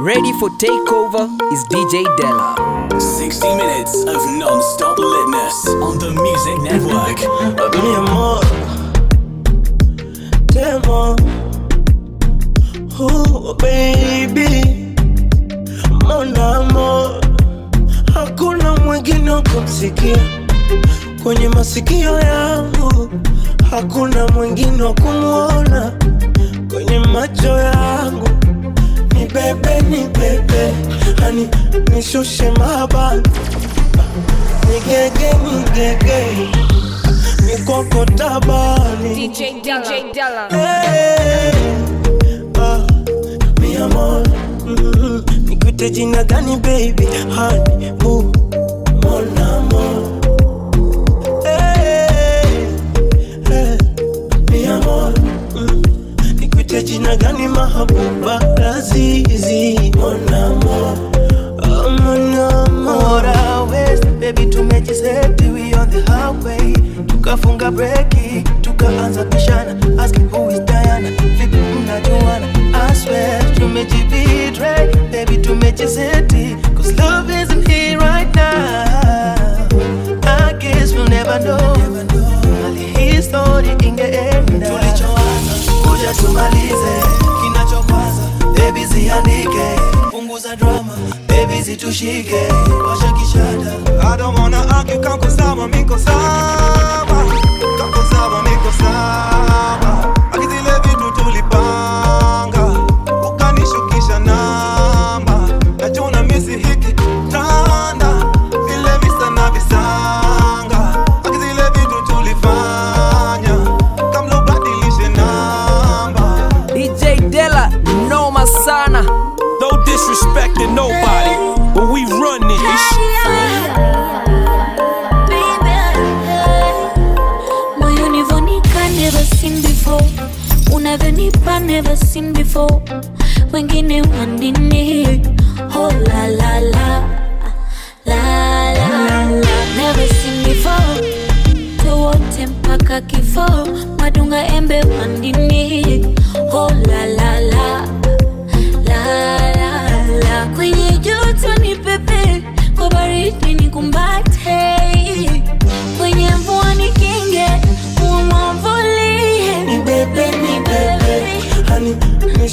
Ready for takeover is DJ Della. 60 minutes of non-stop litness on the Music Network. Mi amor, te amo. Oh baby, mon amor, hakuna mwingine kumsikia kwenye masikio yangu, hakuna mwingine wa kumwona kwenye macho yangu. Bebe, ni bebe, hani nishushe mabani, nigege, nigege, nikoko tabani DJ Della. Hey, ah, mi amor, mm, nikuite jina gani baby? hani boo, mon amor. Nikuite jina gani mahabuba? Azizi monamo. Oh. West, baby tumejiseti we on the highway. Tukafunga breki tukaanza pishana asking who is Diana vipi mnajuana I swear tumejibetray baby tumejiseti cause love isn't here right now. I guess we'll never know. Hali hii story ingeenda. Tulichoanza kuja tumalize. Kinachokwaza baby ziandike punguza drama baby zitushike. Washa kishada. I don't wanna argue miko sawa. Kako sawa nếu anh đi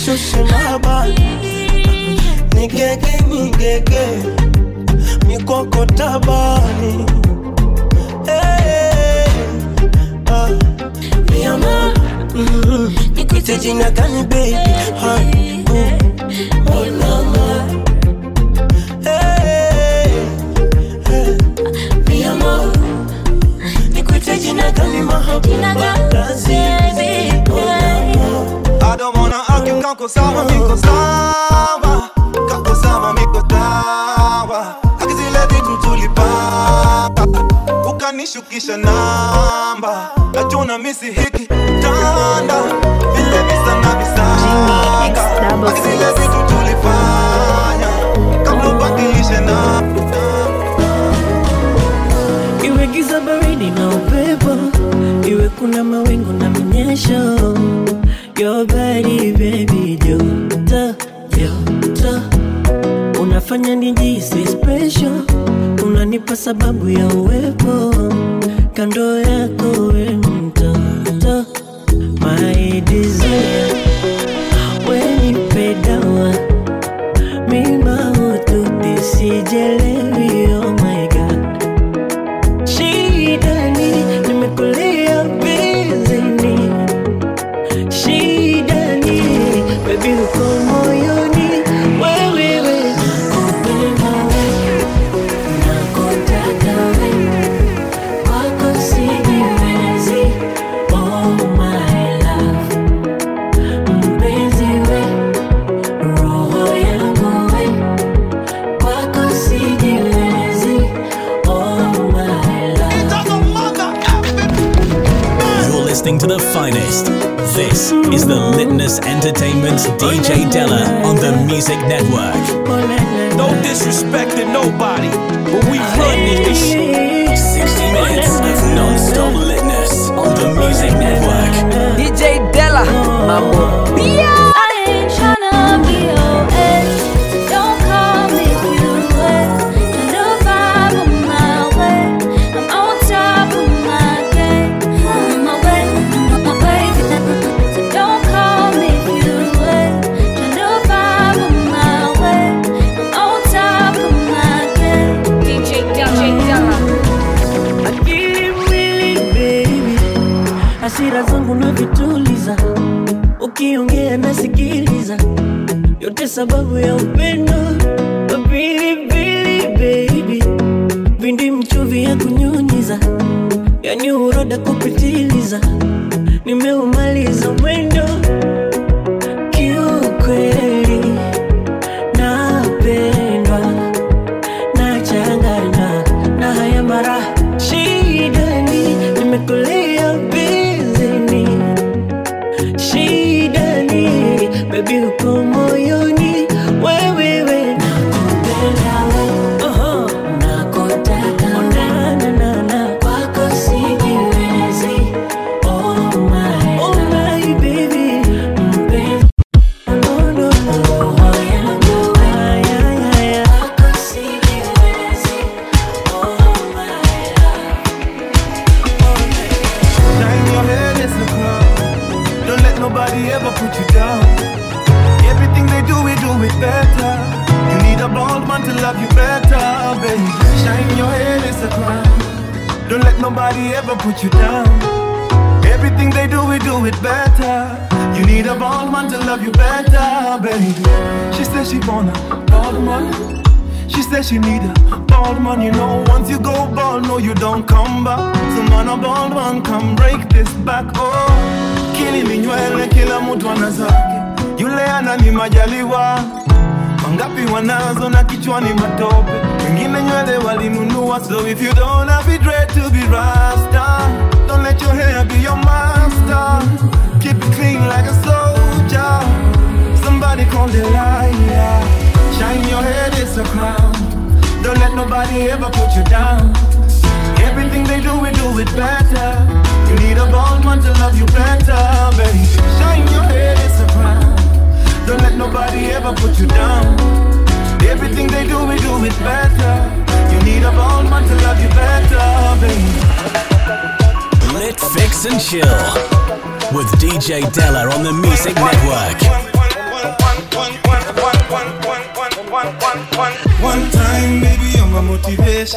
nishushe mabani nigege nigege. Mikoko tabani. Hey, ah, mi mm, nikuite jina gani baby. Hey, hey, nikuite jina gani. I don't wanna kako sawa, miko sawa Kako sawa, miko sawa Akizile vitu tulipanga Ukanishukisha namba Najuna misi hiki tanda. Vile visa na visanga Akizile vitu tulifanya Kabla ubadilishe namba Iwe giza baridi na upepo, iwe kuna mawingu na mnyesho, your body baby, joto joto, unafanya nijisi special, unanipa sababu ya uwepo. Kando yako, we is the Litness Entertainment's DJ Della on the Music Network. No disrespect to nobody, but we run this. 60 minutes of non-stop litness on the Music Network. DJ Della, mambo. I ain't tryna be sababu ya upendo. Wapilipili baby. Vindi mchuvi ya kunyunyiza. Yani uroda kupitiliza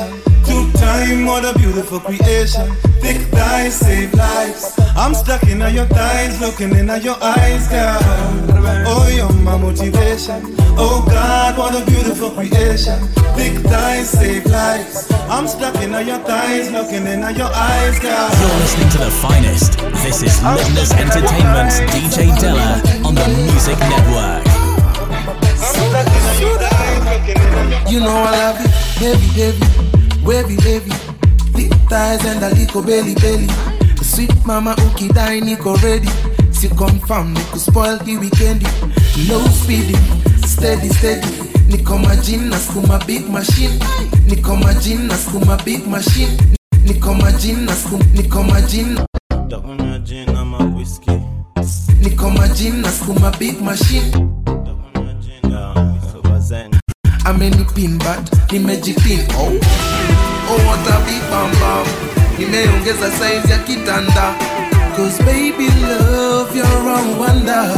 motivation. Two time, what a beautiful creation. Thick thighs save lives. I'm stuck in your thighs, looking in your eyes, girl. Oh, you're my motivation. Oh God, what a beautiful creation. Thick thighs save lives. I'm stuck in your thighs, looking in your eyes, girl. You're listening to the finest. This is Litness Entertainment's DJ Della on the Music Network. You know I love it, heavy, heavy, wavy, wavy, thick thighs and a little belly, belly. Sweet mama ukidai niko ready, si confirm niku spoil the weekend. No speeding, steady, steady. Niko majina skuma big machine, niko majina skuma big machine, niko majina skuma niko majina. Niko majina skuma big machine. Amenipin but the magic pin oh. oh what a big bam bam nimeongeza size ya kitanda cause baby love you're a wonder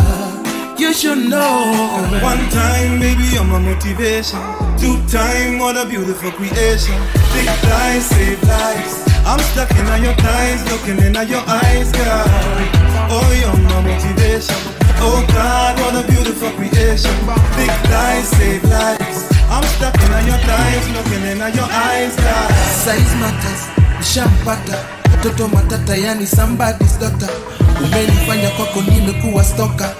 you should know One time, baby, you're my motivation. Two time, what a beautiful creation. Big thighs save lives. I'm stuck in your thighs, looking in your eyes, girl. Oh, you're my motivation. Oh God, what a beautiful creation. Big thighs save lives. I'm stuck in your thighs, looking in your eyes, God. size matters nishampata. Mtoto matata yani somebody's daughter. Umenifanya kwako nimekuwa stoka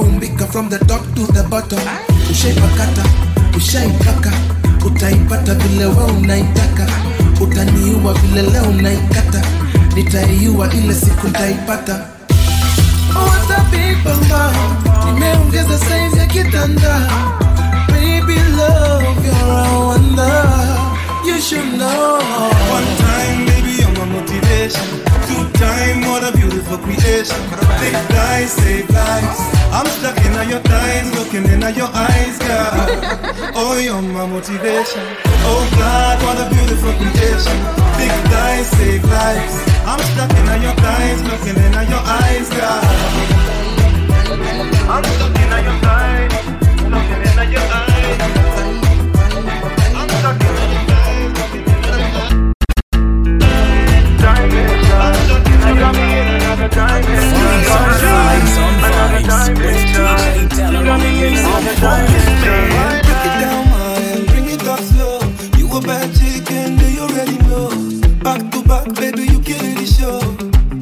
umbika from the top to the bottom. Ushaipakata ushaipaka. Utaipata vile we unaitaka. Utaniua vile leo unaikata. Nitaiua ile siku ntaipata What a big baby love you're a wonder you should know One time, baby, you're my motivation. Two time, what a beautiful creation. Save lives. I'm stuck in your thighs, looking in your eyes, girl. Oh, you're my motivation. Oh God, what a beautiful creation. Big thighs save lives. I'm stuck in your thighs, looking in your eyes, girl. I'm stuck in your thighs, looking in your eyes. I'm stuck in your thighs, looking in your eyes diamond. You up a bad you? Back to back, baby, you the show.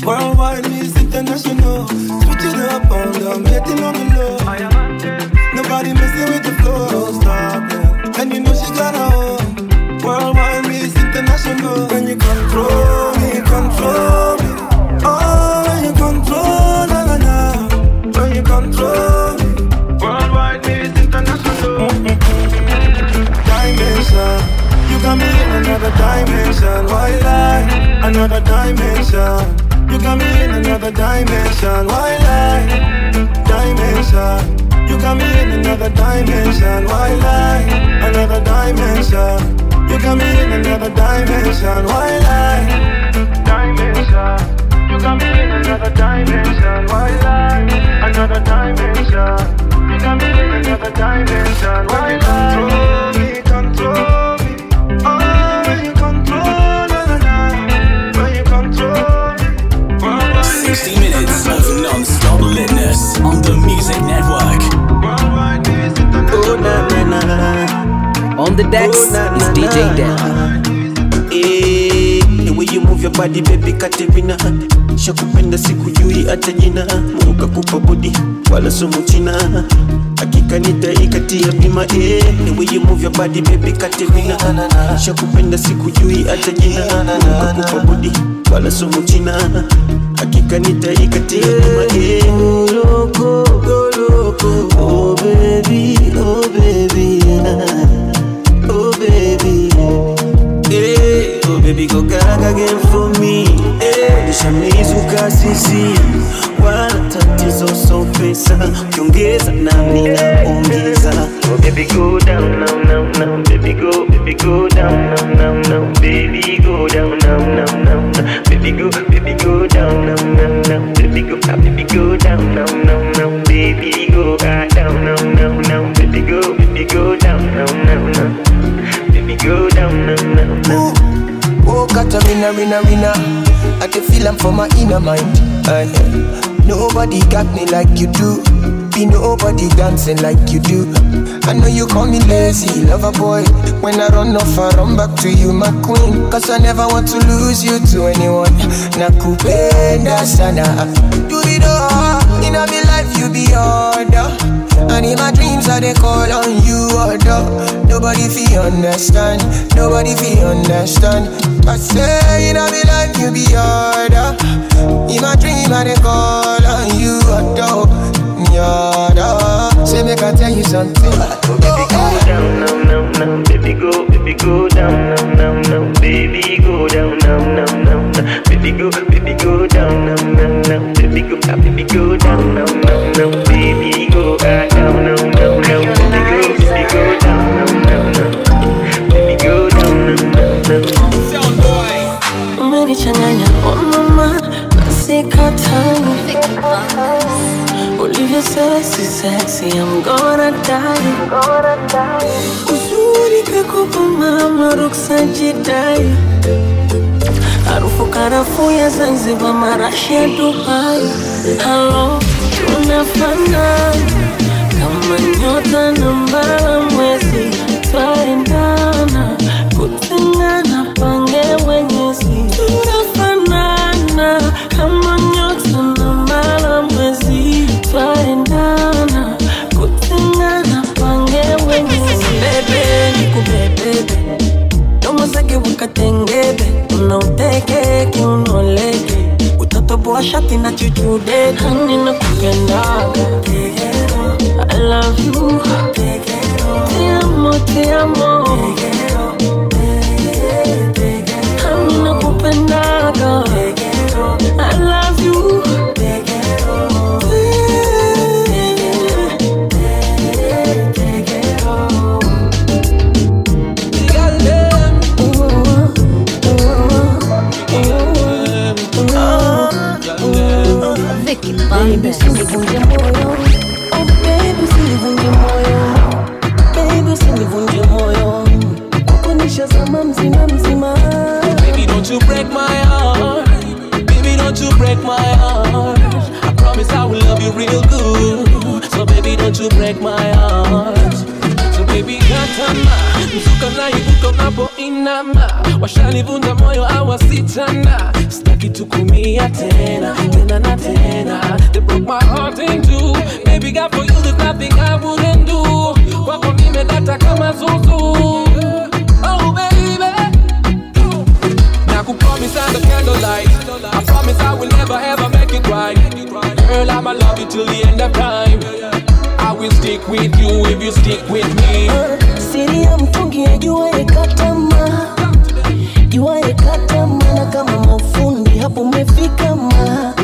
Worldwide international. Switch it up on them, getting on the another dimension, why lie? Another dimension. You got me in another dimension, why lie? Dimension. You got me in another dimension, why lie? Another dimension. You got me in another dimension, why lie? Dimension. You got me in another dimension, why lie? Another dimension. You got me in another dimension, why lie? Control me, control. Decks Oh, na, DJ Dex. Della. Eh, the way you move your body baby katerina shakupenda sikujui hata jina. Mungu kakupa bodi wala sumu china. Hakika nitaikatia bima eh, the way you move your body baby katerina shakupenda sikujui hata jina. Mungu kakupa bodi wala sumu china. Hakika nitaikatia bima eh. Go loco, go loco, oh baby, oh baby, oh baby go gaga again for me. Eh, hey, nishamizuka sisi wala tatizo so pesa ukiongeza uh. nami naongeza uh. oh baby go down now now now. Baby go baby go down now now now. Baby go down now now now baby go baby go down now now now. Baby go baby go down now now now. Baby go down now now now. Baby go baby go down now now now. Baby go down now now now Oh, got a winner, winner, winner. I can feel I'm for my inner mind. Uh, nobody got me like you do. Be nobody dancing like you do. I know you call me lazy, lover boy. When I run off, I run back to you, my queen. Cause I never want to lose you to anyone. Nakupenda sana. Do it all. In my life, you be order. And in my dreams, I they call on you, order. Nobody feel understand. Nobody feel understand. I say in my life, you be order. In my dream, I they call on you, order. Order. Say, make I tell you something. Oh, Baby go down now now now baby go baby go down now now now baby go down now now now now baby go baby go down now now now baby go ah, baby go down now now now baby go ah, down now now now baby go baby go down now now now baby go down now now now umenichanganya oh mama nasikatamu ulivyo sexy sexy I'm Zanzibar marashi ya Dubai. Halo tunafana kama nyota na mbala mwezi twaendana utatoboa shati na chuchude hani na kupendaga I love you. Te amo, te amo. Hani break my heart. So baby, katama mzuka na ibuka unapoinama, washanivunja moyo awasichana, sitaki tukumia tena tena na tena. They broke my heart in two. Baby, God for you, there's nothing I wouldn't do. Kwako nimedata kama zuzu. Oh baby. Now could promise under candlelight. I promise I will never ever make you cry. Girl, I'ma love you till the end of time. Will stick with you if you stick with me. Siri ya mtungi jua ikatama Jua ikatama na kama mafundi hapo umefika ma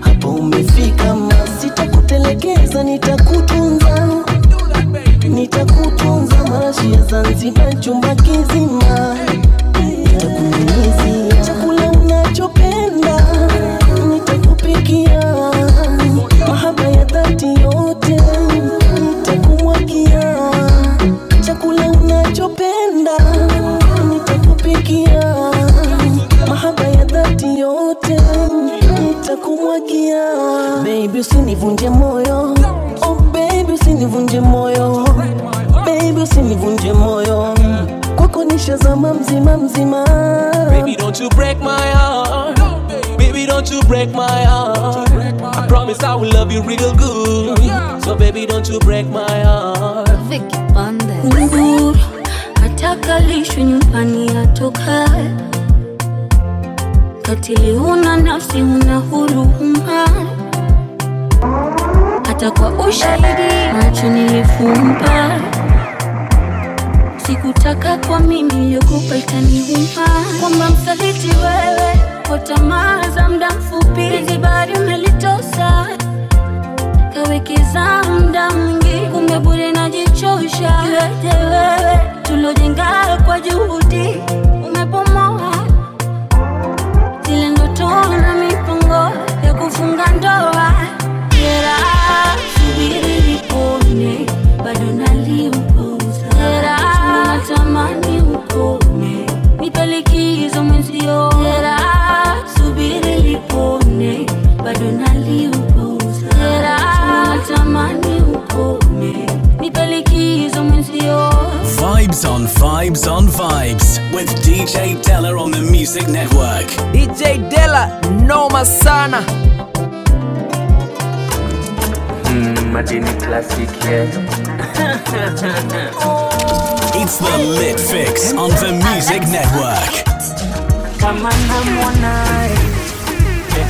hapo umefika ma sitakutelekeza nitakutunza. Nitakutunza marashi ya zanzibar chumba kizima. Nitakunyunyizia usinivunje moyo oh baby usinivunje moyo baby usinivunje moyo kwako nishazama mzima mzima Baby, don't you break my heart. Baby, don't you break my heart. I promise I will love you real good. So, baby, don't you break my heart. Atakalishwe nyumbani atoka katili, huna nafsi, huna huruma, hata kwa ushahidi macho nilifumba. Sikutaka kwa mimi itaniuma, kwamba msaliti wewe kwa tamaa za muda mfupi, zibari bari umelitosa kawekeza muda mwingi, kumbe bure najichosha. Wewe tulojenga kwa juhudi Vibes on Vibes on Vibes with DJ Della on the Music Network. DJ Della, noma sana. Madini Classic, yeah. It's the Lit Fix on the Music Network. Kama namwona eh,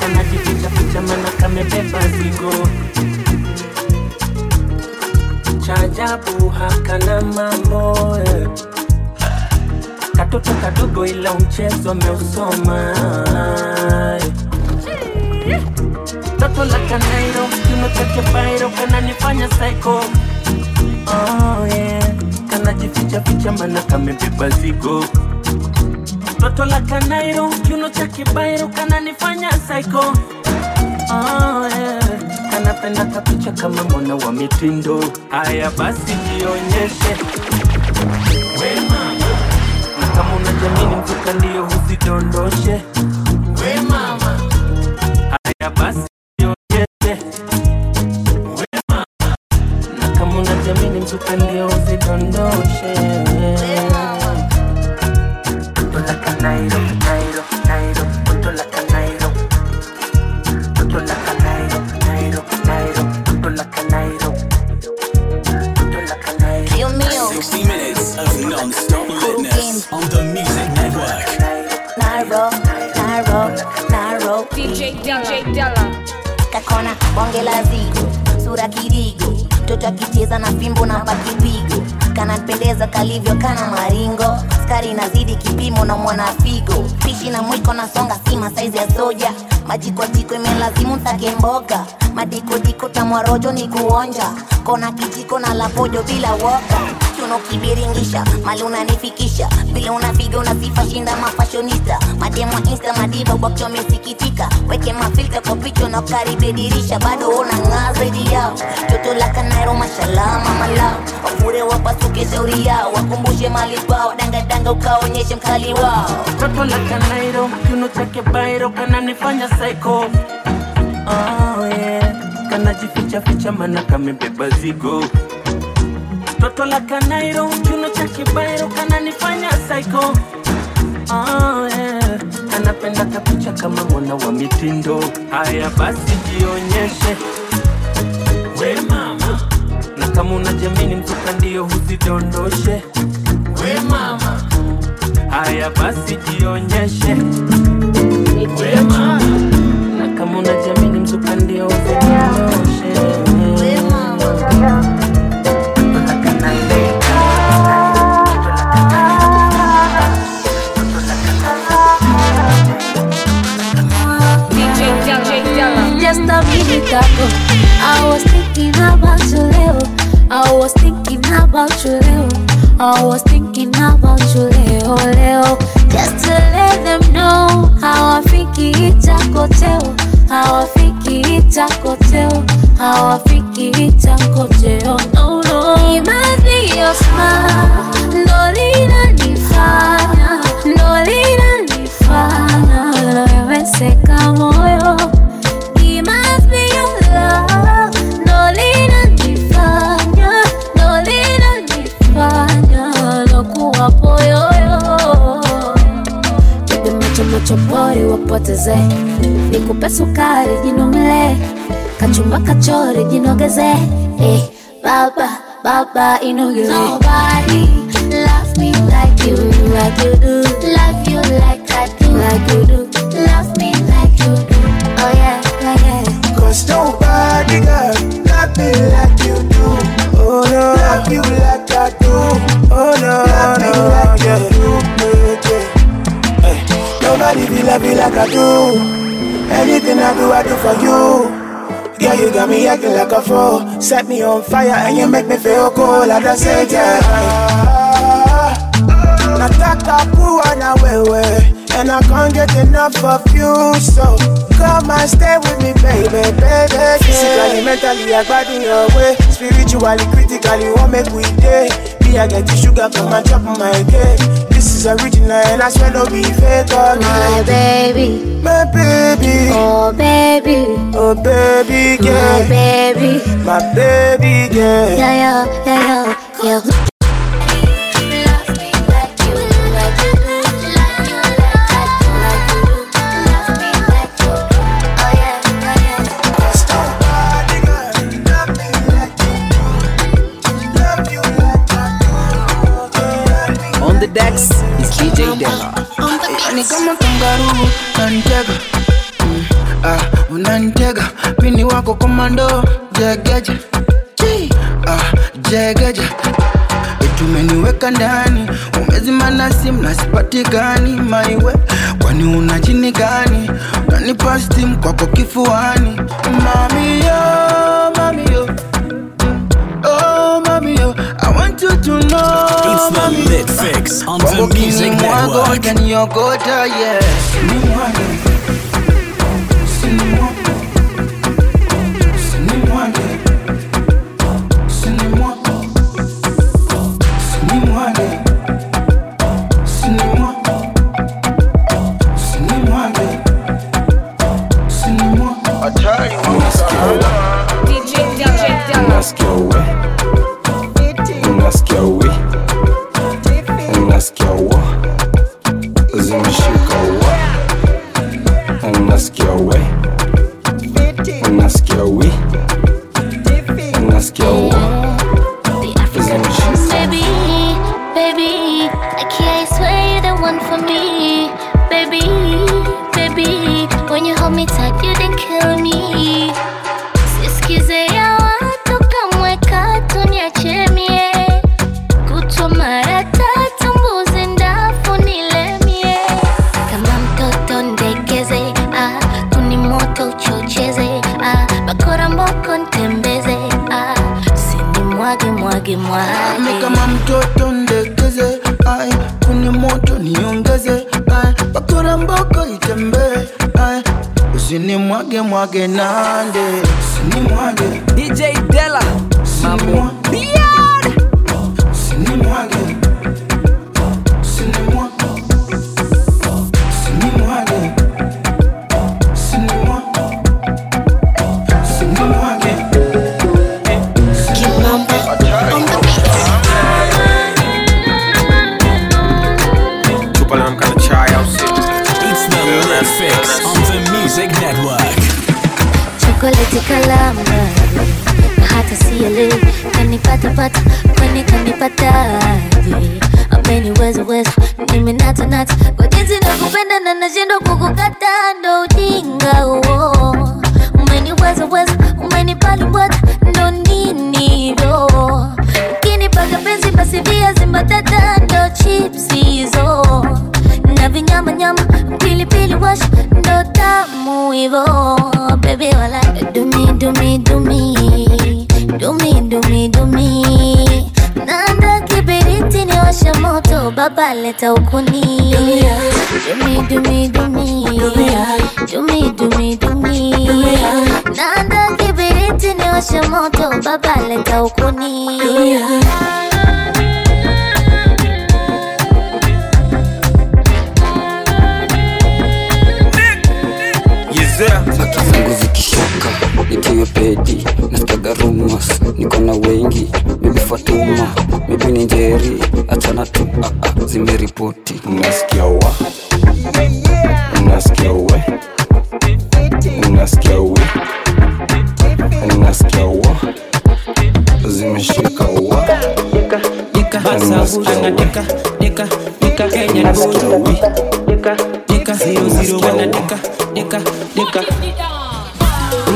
kanajificha ficha mana kamebeba zigo cha ajabu hakana mambo eh. Katoto kadogo ila mchezo ameusoma eh. Toto la kanairo kino chake bairo kananifanya psycho oh, yeah. Kanajificha ficha mana kamebeba zigo Toto la kanairo kiuno cha kibairo kananifanya psycho oh, yeah. Anapenda kapicha kama mwana wa mitindo. Haya basi jionyeshe we mama na kama unajamini mvuka ndio usidondoshe kirigo, mtoto akicheza na fimbo na pakipigo, kanapendeza kalivyo kana maringo, skari inazidi kipimo na mwanafigo pishi na mwiko na songa sima saizi ya soja, majikojiko imelazimu ntake mboga, madikodiko tamwarojo ni kuonja, kona kijiko na lapojo bila woga kiuno kibiringisha mali unanifikisha. Vile unapiga unasifa shinda mafashonista mademo insta madiva bwakyo amesikitika weke mafilta kwa picha na dirisha. Bado una ng'aa zaidi yao. Toto la kanairo mashalama malao. Wafure wapasuke shauri yao. Wakumbushe mali kwao dangadanga ukaonyeshe mkali wao. Toto la kanairo kiuno chake bairo kananifanya saiko Oh yeah, kanajifichaficha mana kamebeba zigo. Toto la kanairo kiuno cha kibairo kananifanya psycho. Yeah, kanapenda kapicha kama mwana wa mitindo. Haya basi jionyeshe. We mama, na kama unajamini mzuka ndio huzidondoshe. We mama. Haya basi jionyeshe. We mama, na kama unajamini mzuka ndio usidondoshe thinking about you, Leo. I was thinking about you, Leo. I was thinking about you, Leo. Kachumba kachori jinogeze, eh, baba baba inogeze. Nobody love me like you, like you do. Love you like I do, like you do. Love me like you do. Oh yeah, yeah, yeah. Cause nobody got love me like you do. Oh no, love you like I do. Oh no, love me like you do. Yeah, yeah. Hey, nobody be love you like I do. Anything I do, I do for you. Yeah, you got me acting like a fool. Set me on fire and you make me feel cool. Like I said, yeah. Nataka kuwa na wewe And I can't get enough of you So come and stay with me baby, baby Physically, mentally, I got in your way Spiritually, critically, what make we day Me, I get the sugar from my top of my cake. This is original and I swear no be fake oh, My baby, My baby. Oh baby, Oh baby, oh, my yeah baby. My baby, yeah Yeah, yeah, yeah, yeah, the decks is DJ Della. ni kama kangaroo unanitega mm, ah, unanitega mini wako komando jegeje. Ah, jegeje. Tumeniweka ndani umezimana simu na sipatikani maiwe? Kwani una jini gani? Unanipa kwako kifuani. Mamiyo mamiyo Oh, mami, yo, I want you to know, Künstler mit Fix on the Music Network. You, go. Let's go.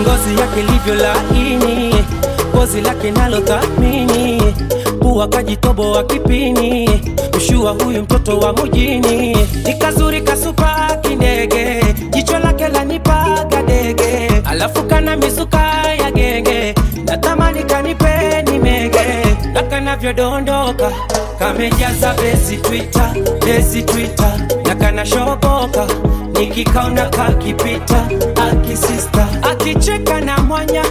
ngozi yake livyo laini, pozi lake nalo thamini, kajitobo wa kipini, mshua huyu mtoto wa mujini ni kasupa kindege, jicho lake lanipaga dege, alafu kana misuka ya genge, natamani kanipa kanavyodondoka kamejaza besi twita besi twita na kanashoboka nikikaona kakipita akisista akicheka na mwanya.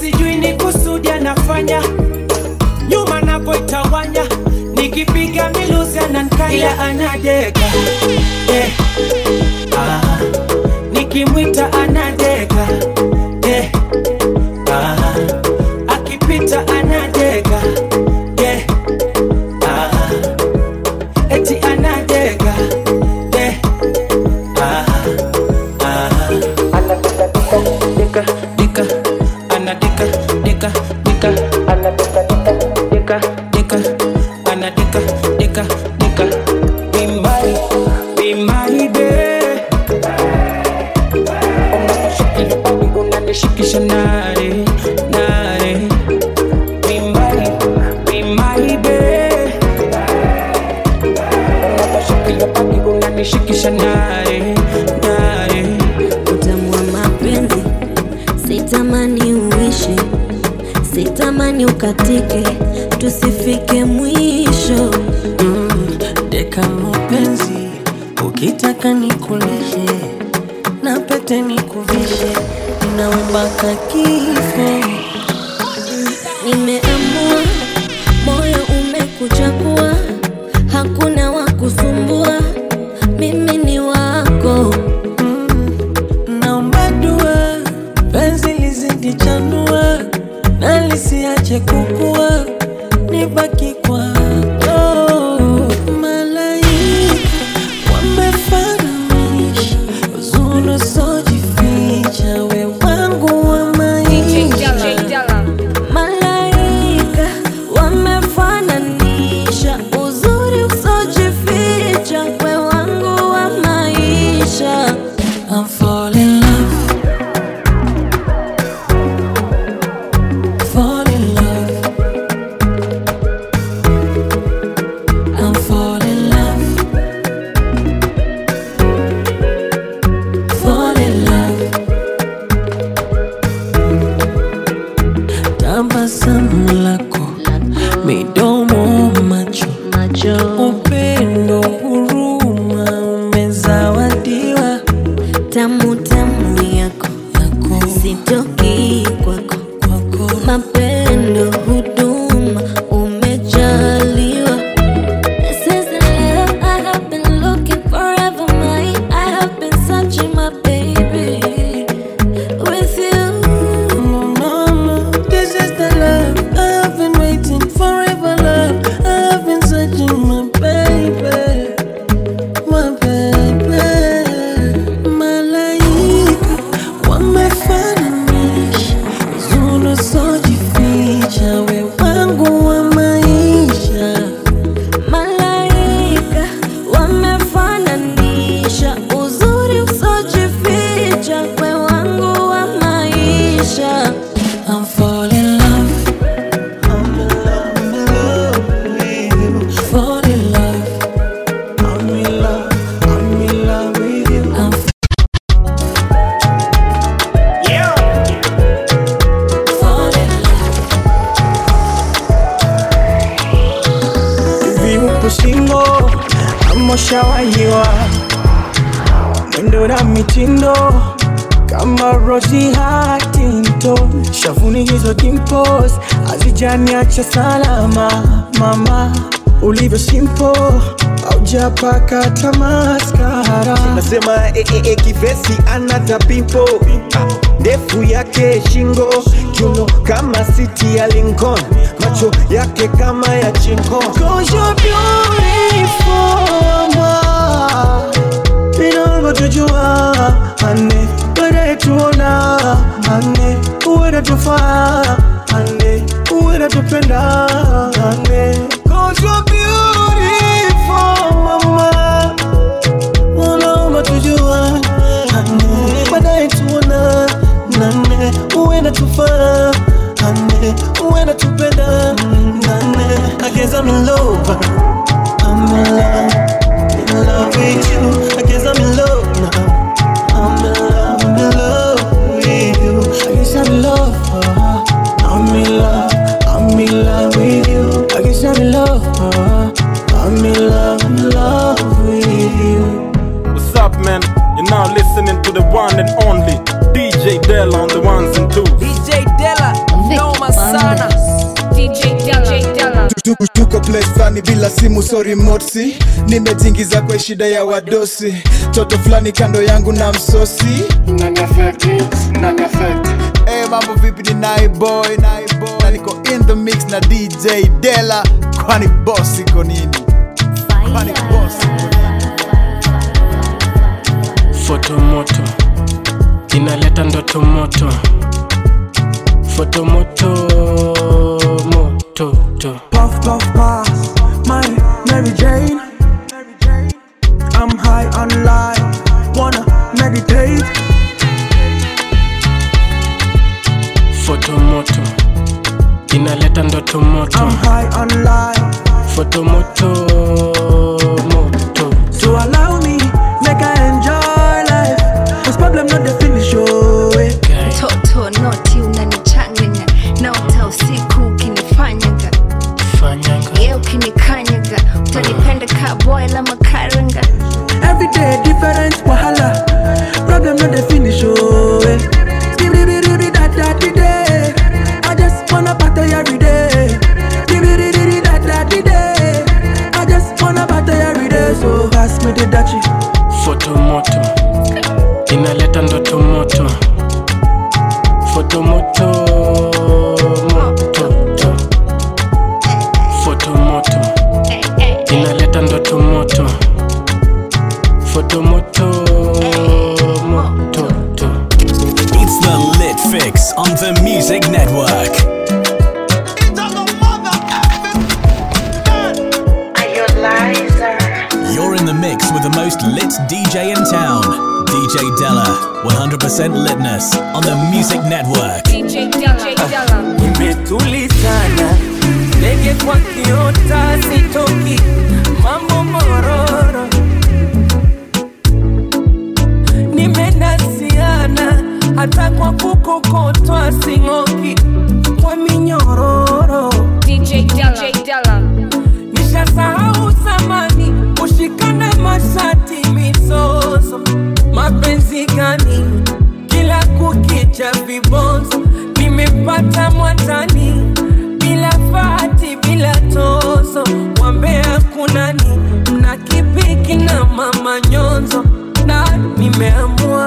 Sijui ni kusudi anafanya. Nyuma napoitawanya nikipiga miluzi anankaya anadeka. Eh, ah, nikimwita anadeka. Shavuni hizo dimples hazijaniacha salama. Mama ulivyo simple, haujapaka hata maskara. nasema eh, eh, eh, kivesi anata pimpo ndefu yake shingo kiuno kama siti ya Lincoln. Macho yake kama ya chingo you're beautiful, ma. Vinavyotujua ane baadaye ane uwena tufaa ane uwena tupenda ane Cause you're beautiful, mama. Wanaomba tujua baadaye tuona nane uwena tufaa ane uwena nane I guess I'm in love I'm in love in love with you one and only DJ Della on the ones and twos. DJ Della, noma sana. DJ Della. Tuko- place fulani bila simu sorry motsi. Nimetingiza kwa shida ya wadosi. Toto fulani kando yangu na msosi. Hey, mambo vipi ni naiboy na niko in the mix na dj dela kwani boss iko nini? Kwani boss foto moto inaleta ndoto moto. Foto moto moto to. Puff puff pass, my Mary Jane. I'm high on life, wanna meditate. foto moto. Inaleta ndoto moto. I'm high on life, foto moto moto kwa kukokotwa sing'oki. Kwa minyororo. DJ Della. DJ Della. nishasahau zamani kushikana mashati mizozo. Mapenzi gani? Kila kukicha vibonzo. Nimepata mwatani bila fati bila tozo. Wambea kunani mna kipiki na mama nyonzo na nimeamua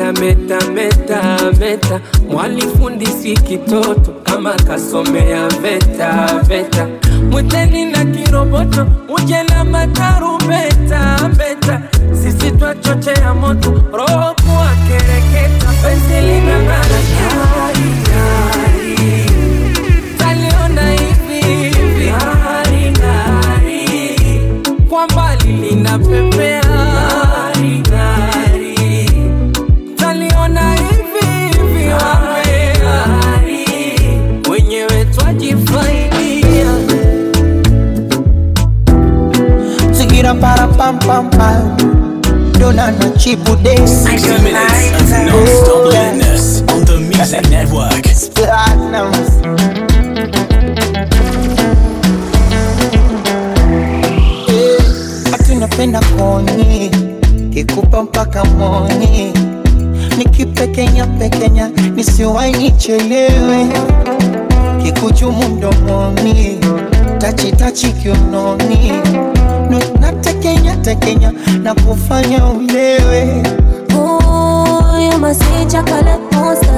ina meta meta meta. Mwalifundisi kitoto kama kasomea veta veta. Mwiteni na kiroboto uje na matarumbeta beta sisi twachochea moto roho kuwa kereketa. Penzi linang'ara taliona kwa mbali linapepea dona na chibu desi Two minutes non-stop madness on the Music Network. Platinums. Ati unapenda koni kikupa mpaka moni. Nikipekenya pekenya nisiwai nichelewe. Kikuchumu mdomoni tachitachi kiunoni. No, tekenya na kufanya ulewe Oh, you must be chocolate monster.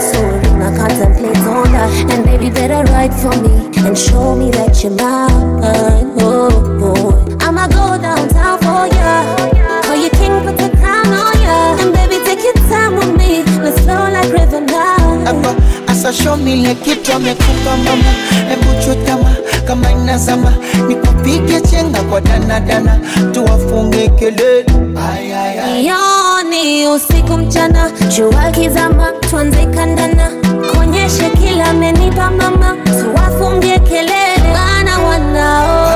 So I contemplate on that, and baby, better write for me and show me that you're mine. Oh, boy, I'ma go downtown for ya. Call you king, put the crown on ya. And baby, take your time with me. Let's flow like river now. Hapa asa show me ile kitu amekupa mama. Hebu chutama kama inazama nikupige chenga kwa danadana tuwafunge kelele. Yoni usiku mchana, jua kizama, tuanze kandana, konyeshe kila amenipa mama, tuwafunge kelele, maana wanao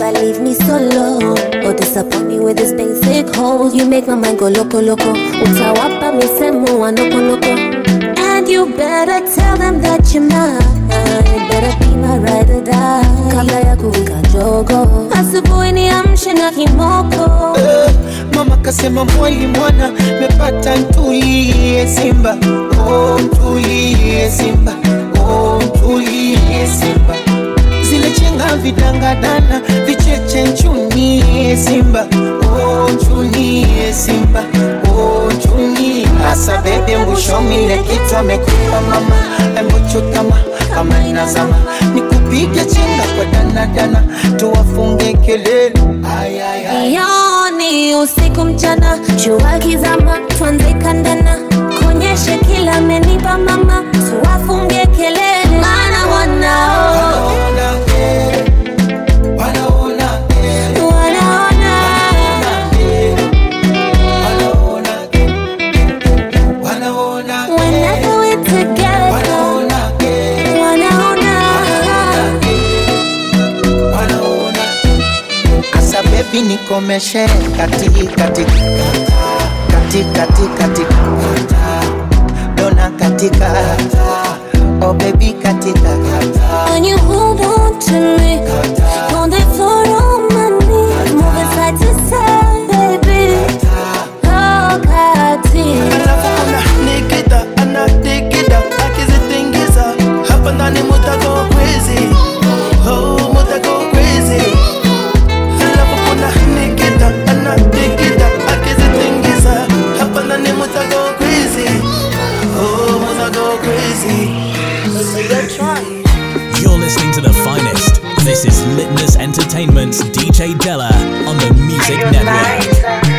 you ever leave me solo or disappoint me with this basic hole. You make my mind go loco loco. Utawapa misemo wa noko. And you better tell them that you're mine. Better be my ride or die. Kabla ya kuwika jogo, asubuhi niamshe na kimoko. mama kasema mwali mwana mepata ntulie simba oh, ntulie simba oh, ntulie simba zile chenga vidangadana vicheche nchuni simba. Oh, nchunie simba. Oh, nchunie hasa bebe ngushomile kitu amekupa mama. Embochutama kama inazama. Nikupige chenga kwa danadana tuwafunge kelele. Yoni usiku mchana, jua kizama, konyeshe kila amenipa mama, tuwafunge kelele, mana wanao nikomeshe kati kati kati kati kati dona katika oh baby katika When you hold on to me, on the floor on my knees, moving side to side, baby. Oh, kati. Nikita anatikida akizitingiza. Hapa ndani mutago This is Litness Entertainment's DJ Della on the Music Network.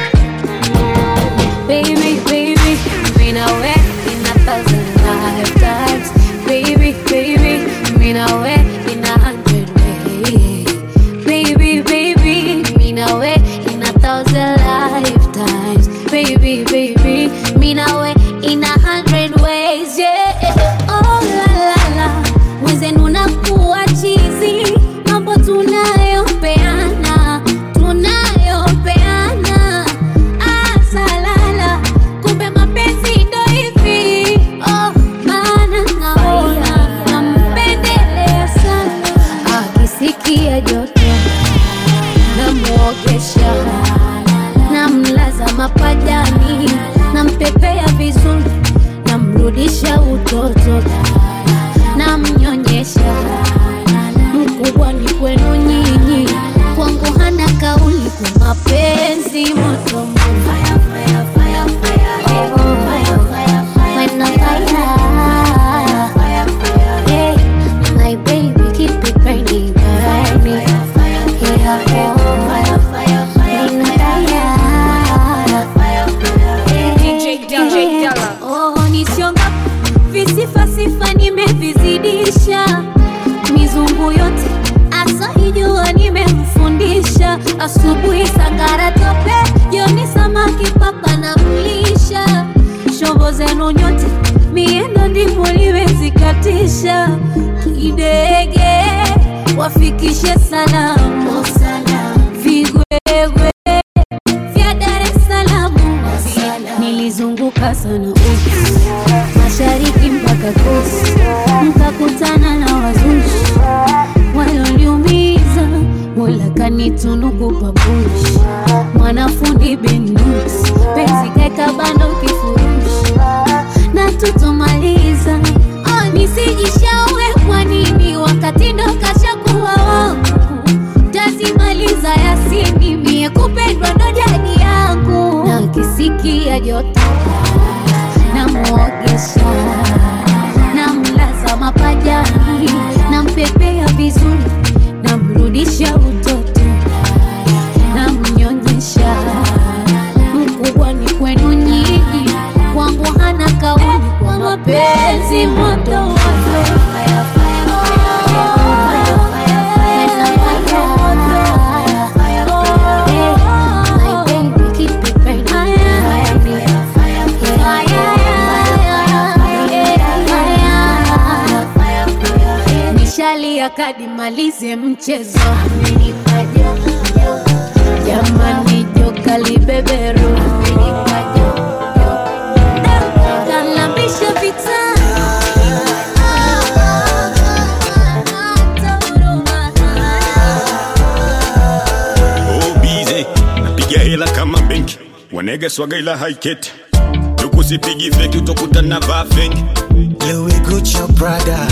Namwogesha namlaza mapajani nampepea vizuri namrudisha utoto. Namnyonyesha mkubwa ni kwenu nyinyi. Kwangu hana kauli kwa mapenzi moto nifikishe sana. Kadi malize mchezo. Jamani joka libeberu kalambisha vita. Oh, napiga hela kama benki. Wanege swaga ila haiketi tukusipigi feki utakuta na vaa fengi Louis Gucci Prada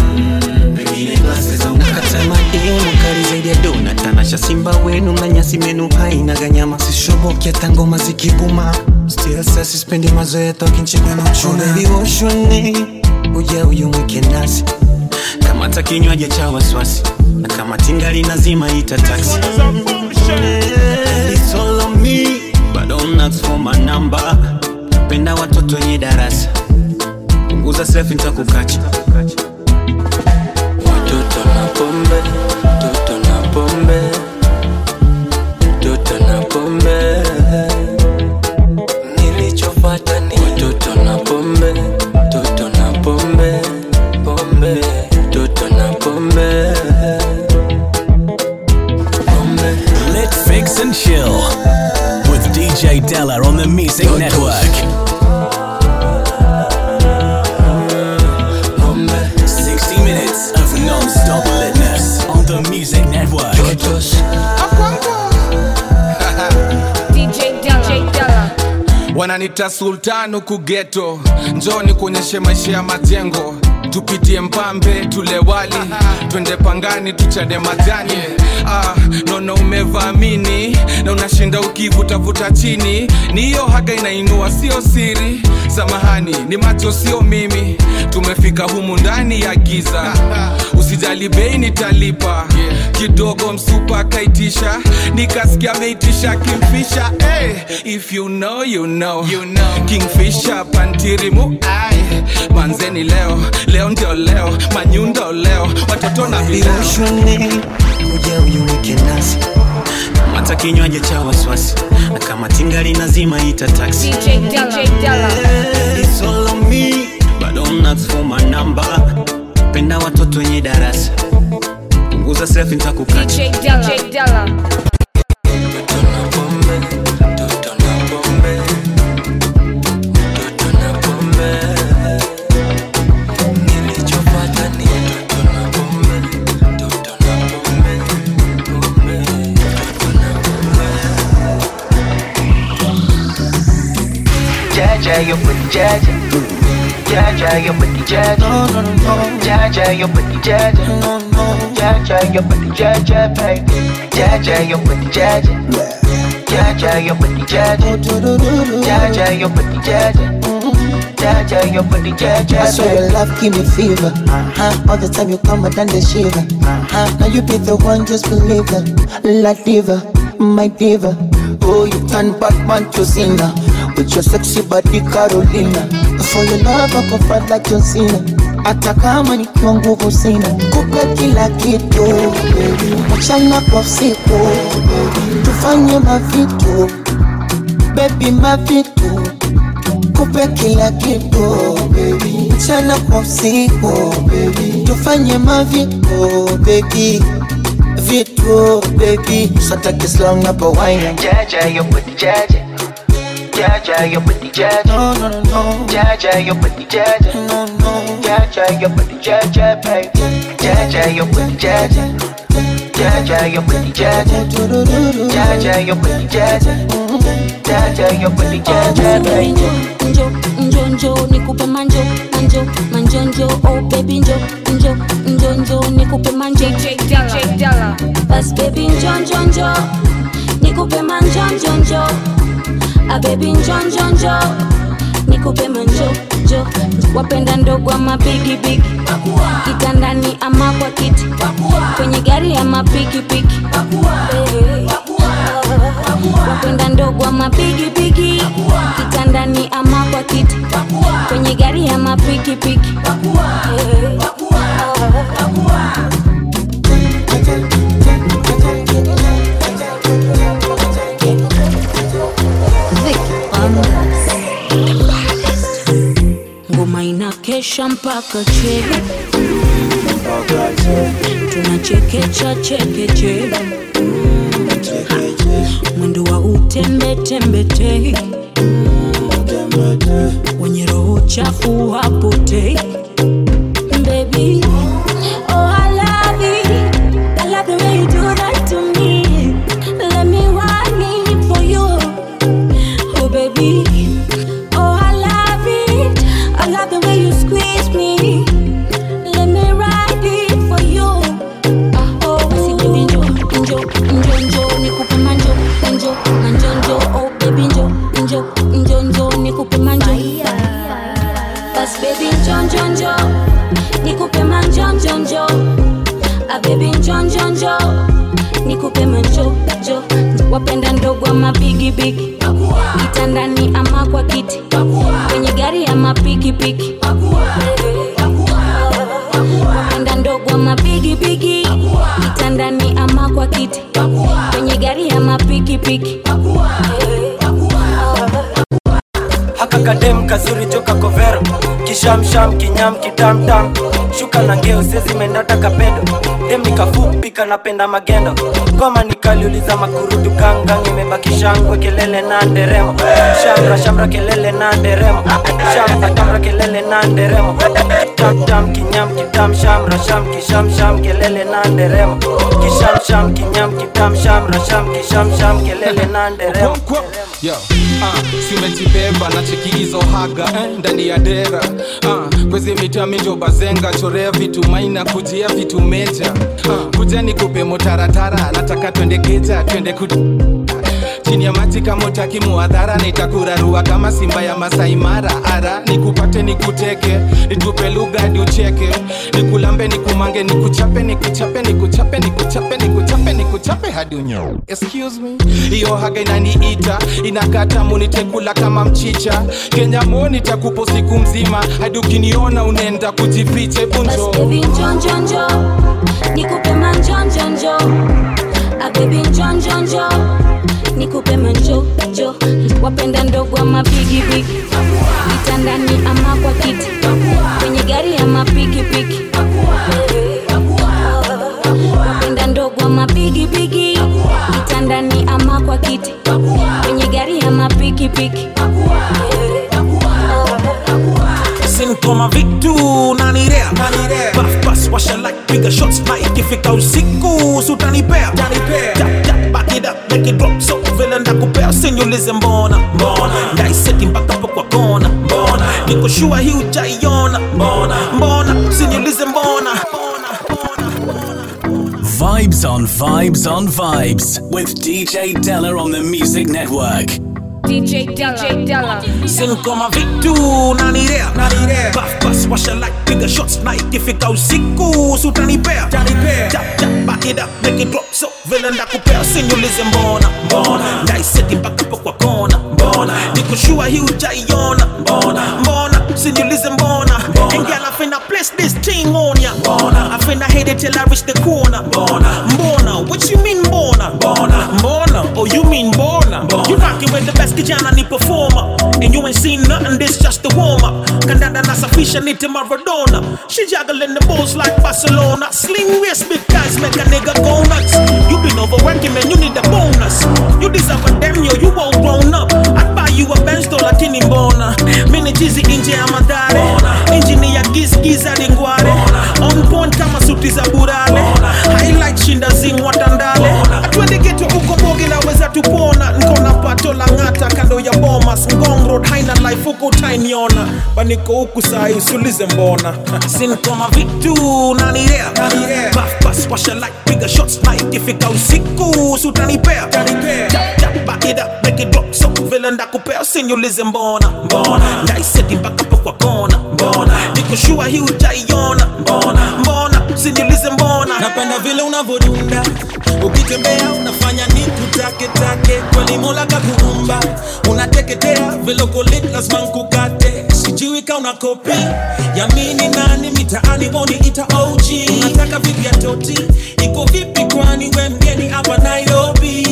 nakatama demu kali zaidi ya dona tanasha simba wenu na nyasi menu haina ganyama sishoboki hata ngoma zikibuma. Still sasa woshone uja uyumwike nasi Kama kinywaji cha waswasi na kama tingali nazima ita taxi. It's on penda watoto wenye darasa. Punguza selfie nitakukacha na wananita sultanu kugeto, geto njoni kuonyeshe maisha ya majengo tupitie mpambe tule wali. Twende pangani tuchade majani. Ah, nono umevamini. Na unashinda ukivutavuta chini. Ni hiyo haga inainua sio siri. Samahani ni macho sio mimi. Tumefika humu ndani ya giza. Usijali bei nitalipa. Kidogo msupa akaitisha nikasikia ameitisha kimfisha. Hey, if you know, you know. You know. kingfisha pantirimu. Ai manzeni leo leo ndio leo manyundo leo watoto na vileo nasi. Kamata kinywaji cha waswasi na kama tingali nazima ita taxi. DJ Della. It's all on me. But don't ask for my number penda watoto wenye darasa. Punguza selfie nitakukacha. DJ. Jaja, your booty, Jaja. Jaja, your booty, Jaja. Jaja, your booty, Jaja. No, no. Jaja, your booty, Jaja, baby. Jaja, your booty, Jaja. Jaja, your booty, Jaja. Jaja, your Jaja. Jaja, your booty, Jaja. I swear your love give me fever. Uh-huh. All the time you come and then the shiver. Uh-huh. Now you be the one, just believe it. La diva, my diva. Oh, you turn Batman to Cena. With your sexy body Carolina. For your love I go fight like John Cena. Hata kama nikiwa nguvu sina, kupe kila kitu mchana kwa usiku tufanye mavitu baby, mavitu kupe kila kitu mchana kwa usiku tufanye mavitu baby vitu baby. Sata kislang na pawaina Jaja, yo booty, Jaja. Jaja, your body jaja. No, no, no, no. Jaja, your body jaja. No, no. Jaja, your body jaja, baby. Jaja, your body jaja. Jaja, your body jaja. Jaja, your body jaja. Jaja, your body jaja, baby. njo njo njo nikupe manjo manjo manjonjo oh baby njo njo njo njo nikupe manjo bas baby njo njo njo nikupe manjo njo njo a baby njo njo njo. Nikupe manjo jo. Wapenda ndogo ama bigi bigi kitandani ama kwa kiti. Kwenye gari ama pikipiki wapenda ndogo ama kitandani ama kwa kiti. Kwenye gari ama pikipiki ngoma inakesha mpaka che tunachekecha chekeche mwendo wa utembetembete wenye roho chafu hapotei kitamtam shuka na ngeo sezi dem nikafupi kanapenda magendo. Ngoma nikaliuliza makurudu kangang. Imebaki shangwe kelele na nderemo. Shamra shamra kelele na nderemo. Shamra shamra kelele na nderemo. Tam kinyam kitam. Shamra sham kisham sham kelele na nderemo. Kisham sham kinyam kitam. Shamra sham kisham sham kelele na nderemo uh, simejibeba na cheki hizo haga eh, ndani ya dera. Uh, kwezi mitamijobazenga chorea vitu maina kujia vitu meja. Uh, kuja nikupe motaratara nataka twende geja twende ku chini ya maji kama utaki muadhara nitakurarua kama simba ya Masai Mara. Ara nikupate nikuteke nitupe lugha hadi ucheke. Nikulambe nikumange nikuchape nikuchape nikuchape nikuchape nikuchape nikuchape hadi excuse me hiyo haga inaniita inakata munitekula kama mchicha. Kenya mo nitakupo siku mzima hadi ukiniona unaenda kujificha bunjo nikupe manjonjonjo a baby njonjonjo nikupe manjojo wapenda ndogo ama bigibigi vitandani ama kwa kiti. Kwenye gari ama pikipiki wapenda ndogo ama bigibigi vitandani ama kwa kiti. Kwenye gari ama pikipiki Sing kama vitu nanirea Puff pass washa like bigger shots na ikifika usiku sutanipea Tap tap back it up make it drop so vile ndakupea sinyulize mbona mbona ndaiseti mpaka po kwa kona mbona niko shua hii ujaiona mbona mbona sinyulize mbona Vibes on Vibes on Vibes with DJ Della on the Music Network. DJ Della. Sing kama vitu nanirea Puff pass washa like bigger shots na ikifika usiku sutanipea Tap tap back it up make it drop so vile ndakupea sinyulize mbona mbona ndaiseti mpaka po kwa kona mbona niko shua hii ujaiona mbona mbona sinyulize mbona and girl I finna place this thing on ya. Mbona I finna hit it till I reach the corner. Mbona mbona what you mean mbona mbona mbona oh you mean mbona you rocking with the best kijana ni performer. And you ain't seen nothing this just the warm up kandanda nasafisha nite Maradona. She juggling the balls like Barcelona. Sling waist big guys make a nigga go nuts. You been overworking man you need a bonus. You deserve a damn yo you all grown up. I'd buy you a bench machizi nje ya madhare injini ya gisgiza lingware on kama suti za burale. Highlight shinda zingwa tandale. Twende geto uko tupona. Nkona pato la ya ngong road haina life huko utainiona baniko huku sai usulize mbona. Sinkoma vitu nanirea Puff, pass, washa light piga shots night ifika usiku sutanipea Tap, tap, back it up make it drop so vile ndakupea usiniulize mbona. Mbona? Ndaiseti mpaka po kwa kona. Mbona? Nikushua hii utaiona mbona napenda vile unavodunda ukitembea unafanya ni kutaketake kweli mola kakuumba unateketea vile uko lit lazima nkukate. Sijui ka una kopi. Yamini nani? Mitaani woni ita og unataka vipi ya toti? Iko vipi kwani we mgeni hapa nairobi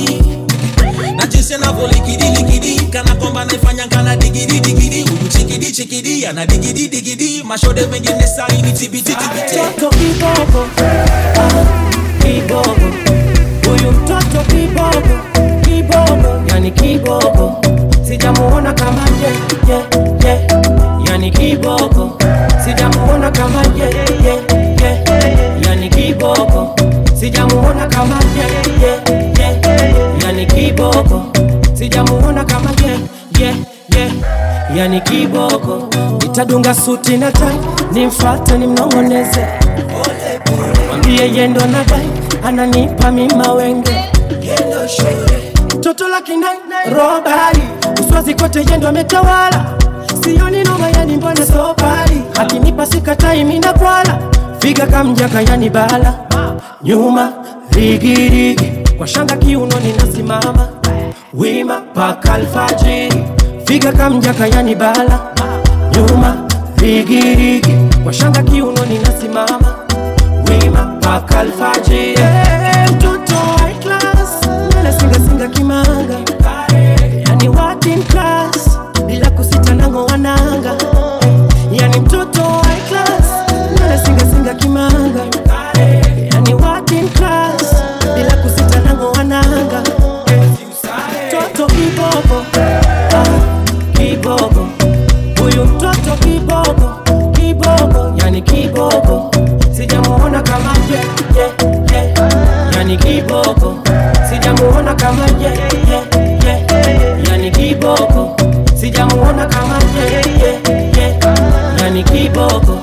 na likidi likidi. Kana kwamba naifanya kana digidi digidi. Chikidi chikidi ana digidi digidi. Mashode mengine saini tibiti. mtoto kibogo kibogo huyu mtoto kibogo kibogo yani kibogo sijamuona kama ye, ye, ye. yani kibogo sijamuona kama ye, ye, ye. yani kibogo sijamuona kama ye, ye, ye. yani kibogo sijamuona kama ye, ye, ye. yani kiboko nitadunga suti na tai nimfate nimnongoneze. Mwambie yendo na ananipa mima wenge. Toto la kinai robari uswazi kote yendo ametawala. Sioni noma yani mbona sobari akinipa sikatai mina kwala. Figa kamjaka yani bala. Nyuma rigirigi kwa shanga kiunoni nasimama wima paka alfajiri figa kamjaka yani bala. Nyuma rigirigi kwa shanga kiunoni nasimama wima paka alfajiri mtoto kiboko kiboko yani kiboko sijamuona kama ye, ye, ye. yani kiboko sijamuona kama ye, ye, ye. yani kiboko sijamuona kama ye, ye, ye. yani kiboko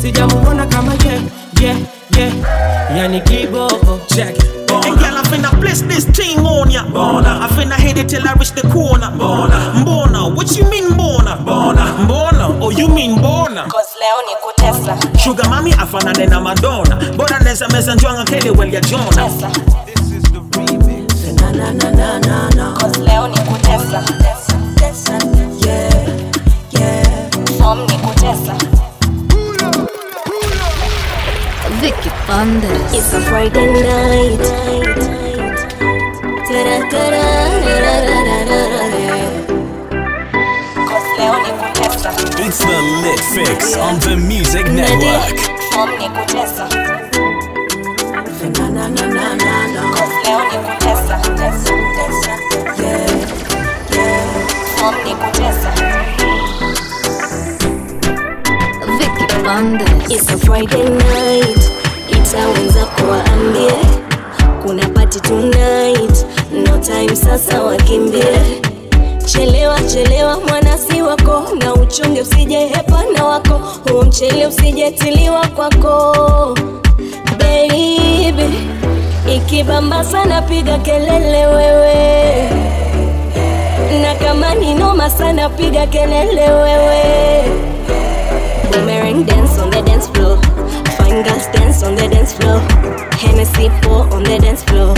sijamuona kama ye, ye, ye. yani kiboko check And girl, I finna place this thing on ya. Bona. I finna hit it till I reach the corner. Madonna. Bora neza meza njwanga kele well ya piga kelele wewe, na kama ni noma sana piga kelele wewe. Boomerang dance on the dance floor. Fine girls dance on the dance floor. Hennessy pour on the dance floor.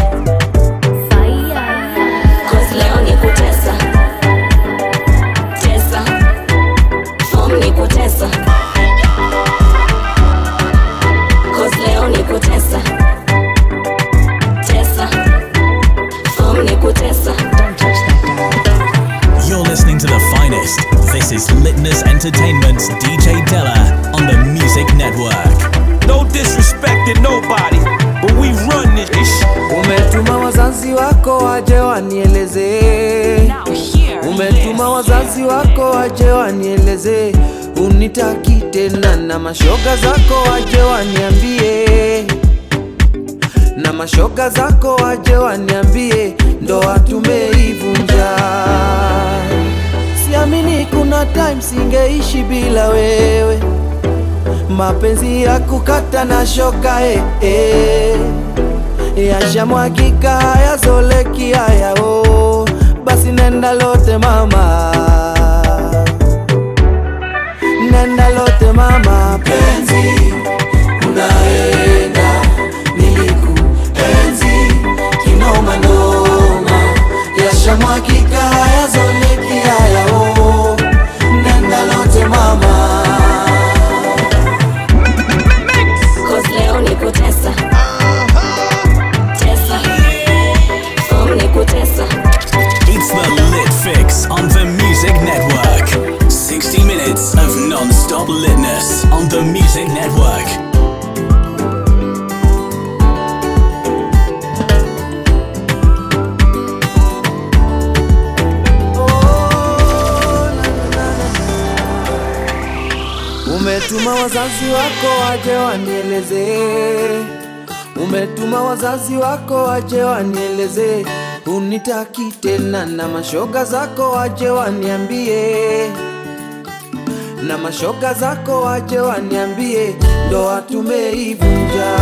Mashoga zako waje waniambie, na mashoga zako waje waniambie, ndoa tumeivunja. Siamini kuna time singeishi bila wewe, mapenzi ya kukata na shoka eh, eh. Yashamwagika hayazoleki haya oh. Basi nenda lote mama, nenda lote mama, penzi unaenda nilikuenzi kinoma noma, yashamwagika Umetuma wazazi wako waje wanieleze, umetuma wazazi wako waje wanieleze. Unitaki tena, na mashoga zako waje waniambie, na mashoga zako waje waniambie, ndoa tumeivunja.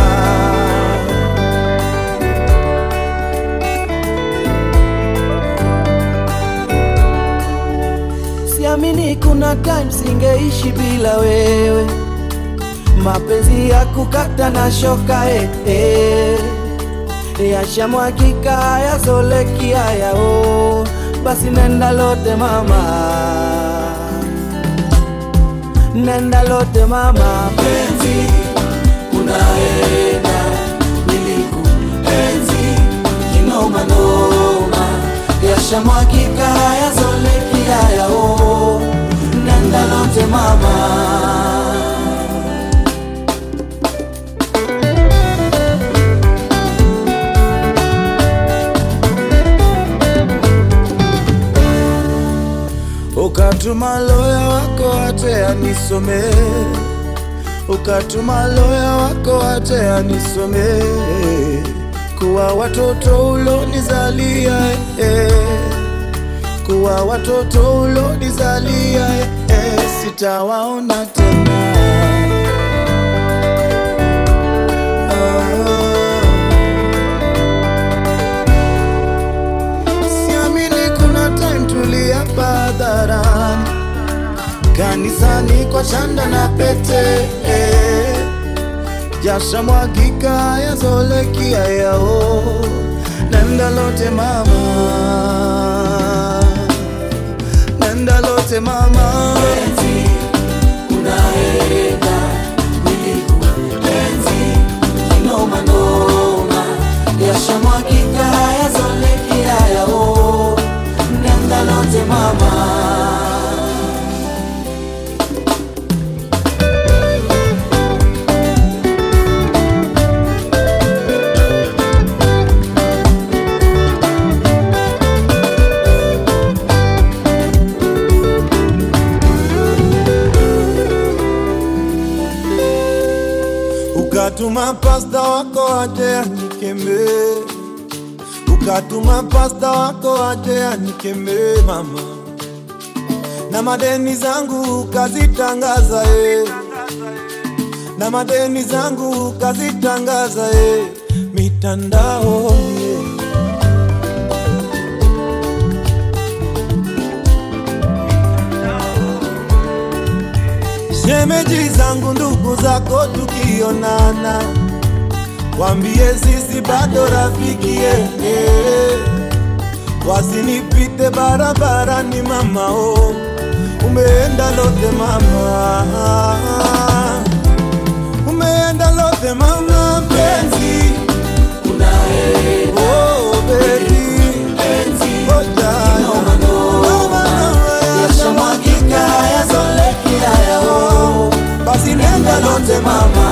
Siamini kuna time singeishi bila wewe, mapenzi ya kukata na shoka eh, eh. Yashamwagika hayazoleki haya oh. Basi nenda lote mama, nenda lote mama, penzi unaenda nilikuenzi kinoma noma, yashamwagika hayazoleki haya. Nenda lote mama. Ukatuma loya wako ate anisome. Ukatuma loya wako ate anisome. Kuwa watoto ulonizalia eh, kuwa watoto ulonizalia eh, sitawaona tena. Siamini kuna time tuliapa hadharani. Kanisani kwa chanda na pete eh. Jasha mwagika yazolekia yao nenda lote mama, nenda lote mama. Unaenda wako aje anikeme mama, na madeni zangu kazitangaza e, na madeni zangu kazitangaza e, mitandaoni eh. Shemeji zangu ndugu zako tukionana, wambie sisi bado rafiki yeye, wasinipite barabarani mama o, umeenda lote mama, umeenda lote mama penzi, unaenda oh baby. penzi, yashamwagika hayazoleki haya oh. basi nenda lote mama,